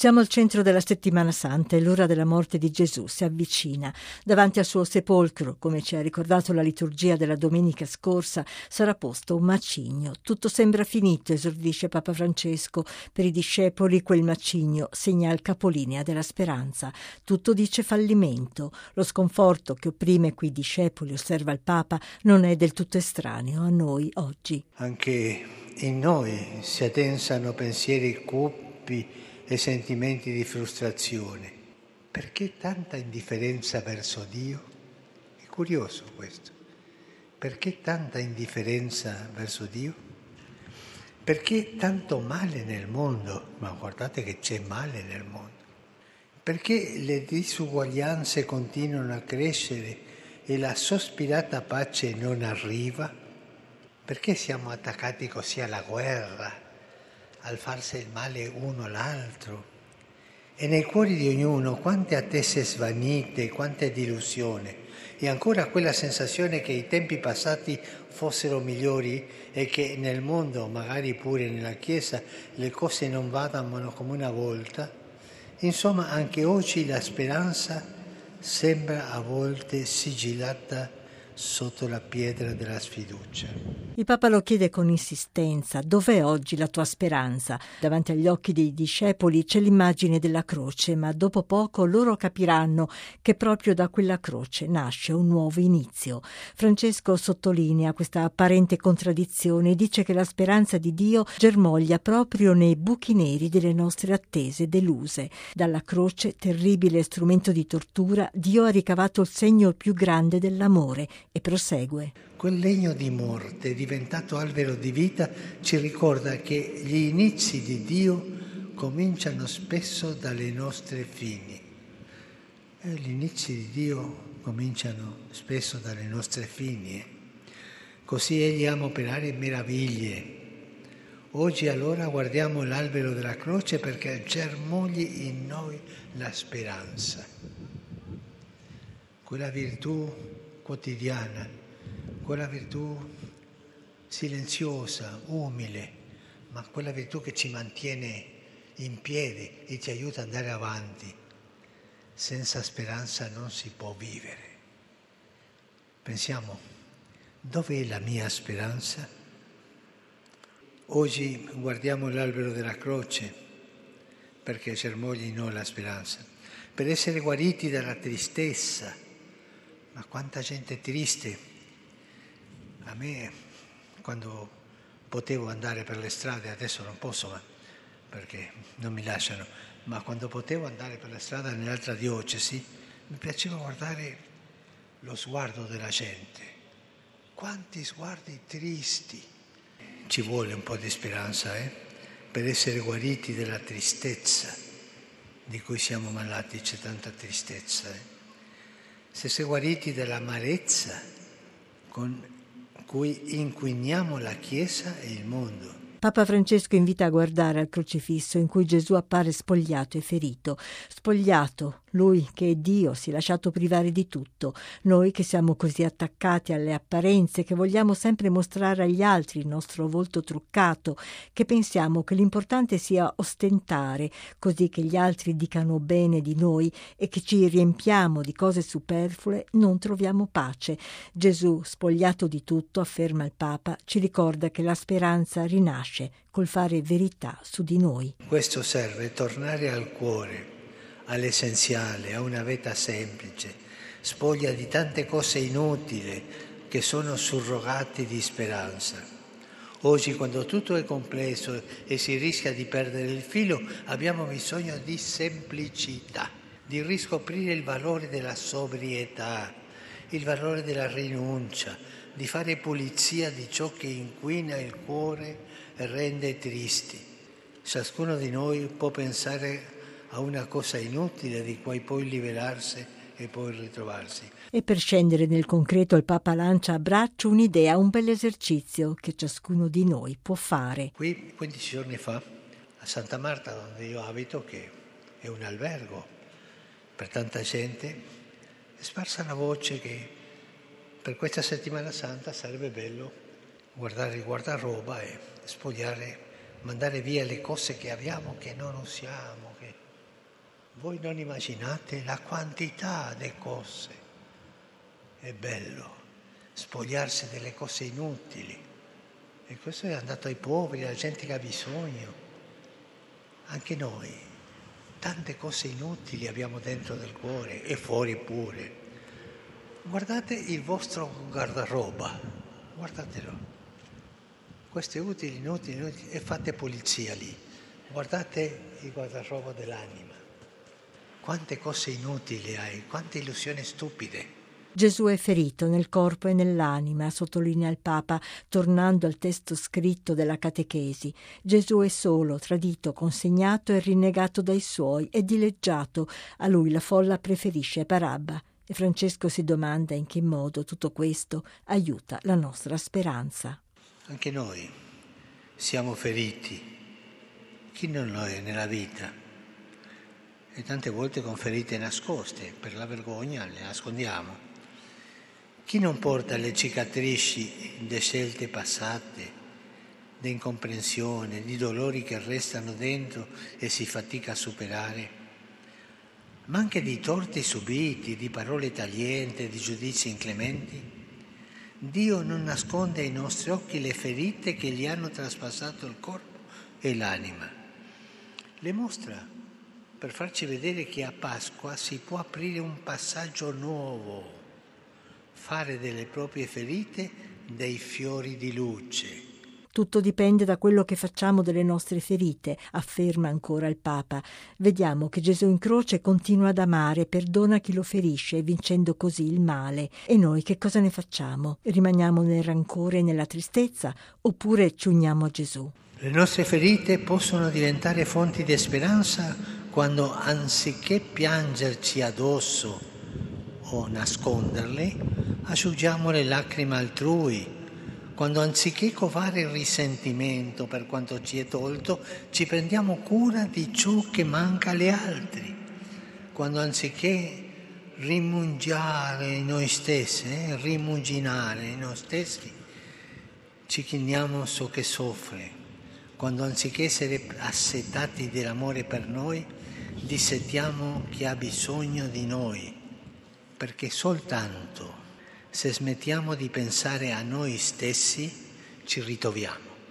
Siamo al centro della settimana santa e l'ora della morte di Gesù si avvicina. Davanti al suo sepolcro, come ci ha ricordato la liturgia della domenica scorsa, sarà posto un macigno. Tutto sembra finito, esordisce Papa Francesco. Per i discepoli quel macigno segna il capolinea della speranza. Tutto dice fallimento. Lo sconforto che opprime quei discepoli, osserva il Papa, non è del tutto estraneo a noi oggi. Anche in noi si addensano pensieri cupi e sentimenti di frustrazione. Perché tanta indifferenza verso Dio? È curioso questo. Perché tanta indifferenza verso Dio? Perché tanto male nel mondo? Ma guardate che c'è male nel mondo. Perché le disuguaglianze continuano a crescere e la sospirata pace non arriva? Perché siamo attaccati così alla guerra, al farsi il male uno all'altro? E nei cuori di ognuno quante attese svanite, quante delusioni e ancora quella sensazione che i tempi passati fossero migliori e che nel mondo, magari pure nella Chiesa, le cose non vadano come una volta. Insomma, anche oggi la speranza sembra a volte sigillata sotto la pietra della sfiducia. Il Papa lo chiede con insistenza, dov'è oggi la tua speranza? Davanti agli occhi dei discepoli c'è l'immagine della croce, ma dopo poco loro capiranno che proprio da quella croce nasce un nuovo inizio. Francesco sottolinea questa apparente contraddizione e dice che la speranza di Dio germoglia proprio nei buchi neri delle nostre attese deluse. Dalla croce, terribile strumento di tortura, Dio ha ricavato il segno più grande dell'amore e prosegue. Quel legno di morte diventato albero di vita ci ricorda che gli inizi di Dio cominciano spesso dalle nostre fini. E gli inizi di Dio cominciano spesso dalle nostre fini. Eh. Così Egli ama operare meraviglie. Oggi allora guardiamo l'albero della croce perché germogli in noi la speranza. Quella virtù quotidiana, quella virtù silenziosa, umile, ma quella virtù che ci mantiene in piedi e ci aiuta ad andare avanti. Senza speranza non si può vivere. Pensiamo, dov'è la mia speranza? Oggi guardiamo l'albero della croce perché germogli noi la speranza, per essere guariti dalla tristezza, ma quanta gente triste. A me, quando potevo andare per le strade, adesso non posso, ma perché non mi lasciano, ma quando potevo andare per la strada nell'altra diocesi, mi piaceva guardare lo sguardo della gente. Quanti sguardi tristi. Ci vuole un po' di speranza, eh? Per essere guariti dalla tristezza di cui siamo malati, c'è tanta tristezza. Eh? Se si è guariti dall'amarezza con cui inquiniamo la Chiesa e il mondo. Papa Francesco invita a guardare al crocifisso in cui Gesù appare spogliato e ferito. Spogliato, lui che è Dio si è lasciato privare di tutto. Noi che siamo così attaccati alle apparenze, che vogliamo sempre mostrare agli altri il nostro volto truccato, che pensiamo che l'importante sia ostentare, così che gli altri dicano bene di noi e che ci riempiamo di cose superflue, non troviamo pace. Gesù, spogliato di tutto, afferma il Papa, ci ricorda che la speranza rinasce col fare verità su di noi. Questo serve tornare al cuore, all'essenziale, a una vita semplice, spoglia di tante cose inutili che sono surrogati di speranza. Oggi quando tutto è complesso e si rischia di perdere il filo, abbiamo bisogno di semplicità, di riscoprire il valore della sobrietà, il valore della rinuncia, di fare pulizia di ciò che inquina il cuore e rende tristi. Ciascuno di noi può pensare a una cosa inutile di cui poi liberarsi e poi ritrovarsi. E per scendere nel concreto il Papa lancia a braccio un'idea, un bel esercizio che ciascuno di noi può fare. Qui 15 giorni fa a Santa Marta dove io abito, che è un albergo per tanta gente, è sparsa la voce che per questa settimana santa sarebbe bello guardare il guardaroba e spogliare, mandare via le cose che abbiamo che non usiamo, che Voi non immaginate la quantità di cose. È bello spogliarsi delle cose inutili. E questo è andato ai poveri, alla gente che ha bisogno. Anche noi, tante cose inutili abbiamo dentro del cuore e fuori pure. Guardate il vostro guardaroba, guardatelo. Questo è utile, inutile, inutile, e fate pulizia lì. Guardate il guardaroba dell'anima. Quante cose inutili hai, quante illusioni stupide. Gesù è ferito nel corpo e nell'anima, sottolinea il Papa, tornando al testo scritto della catechesi. Gesù è solo, tradito, consegnato e rinnegato dai suoi, è dileggiato. A lui la folla preferisce Barabba. E Francesco si domanda in che modo tutto questo aiuta la nostra speranza. Anche noi siamo feriti. Chi non lo è nella vita? E tante volte con ferite nascoste, per la vergogna le nascondiamo. Chi non porta le cicatrici di scelte passate, di incomprensione, di dolori che restano dentro e si fatica a superare? Ma anche di torti subiti, di parole taglienti, di giudizi inclementi? Dio non nasconde ai nostri occhi le ferite che gli hanno traspassato il corpo e l'anima. Le mostra per farci vedere che a Pasqua si può aprire un passaggio nuovo fare delle proprie ferite dei fiori di luce. Tutto dipende da quello che facciamo delle nostre ferite, afferma ancora il Papa. Vediamo che Gesù in croce continua ad amare, perdona chi lo ferisce, vincendo così il male. E noi che cosa ne facciamo? Rimaniamo nel rancore e nella tristezza oppure ci uniamo a Gesù? Le nostre ferite possono diventare fonti di speranza quando anziché piangerci addosso o nasconderle, asciughiamo le lacrime altrui, quando anziché covare il risentimento per quanto ci è tolto, ci prendiamo cura di ciò che manca agli altri, quando anziché rimungiare noi stessi, eh, rimuginare noi stessi, ci chiniamo ciò che soffre, quando anziché essere assetati dell'amore per noi, dissetiamo chi ha bisogno di noi, perché soltanto se smettiamo di pensare a noi stessi, ci ritroviamo.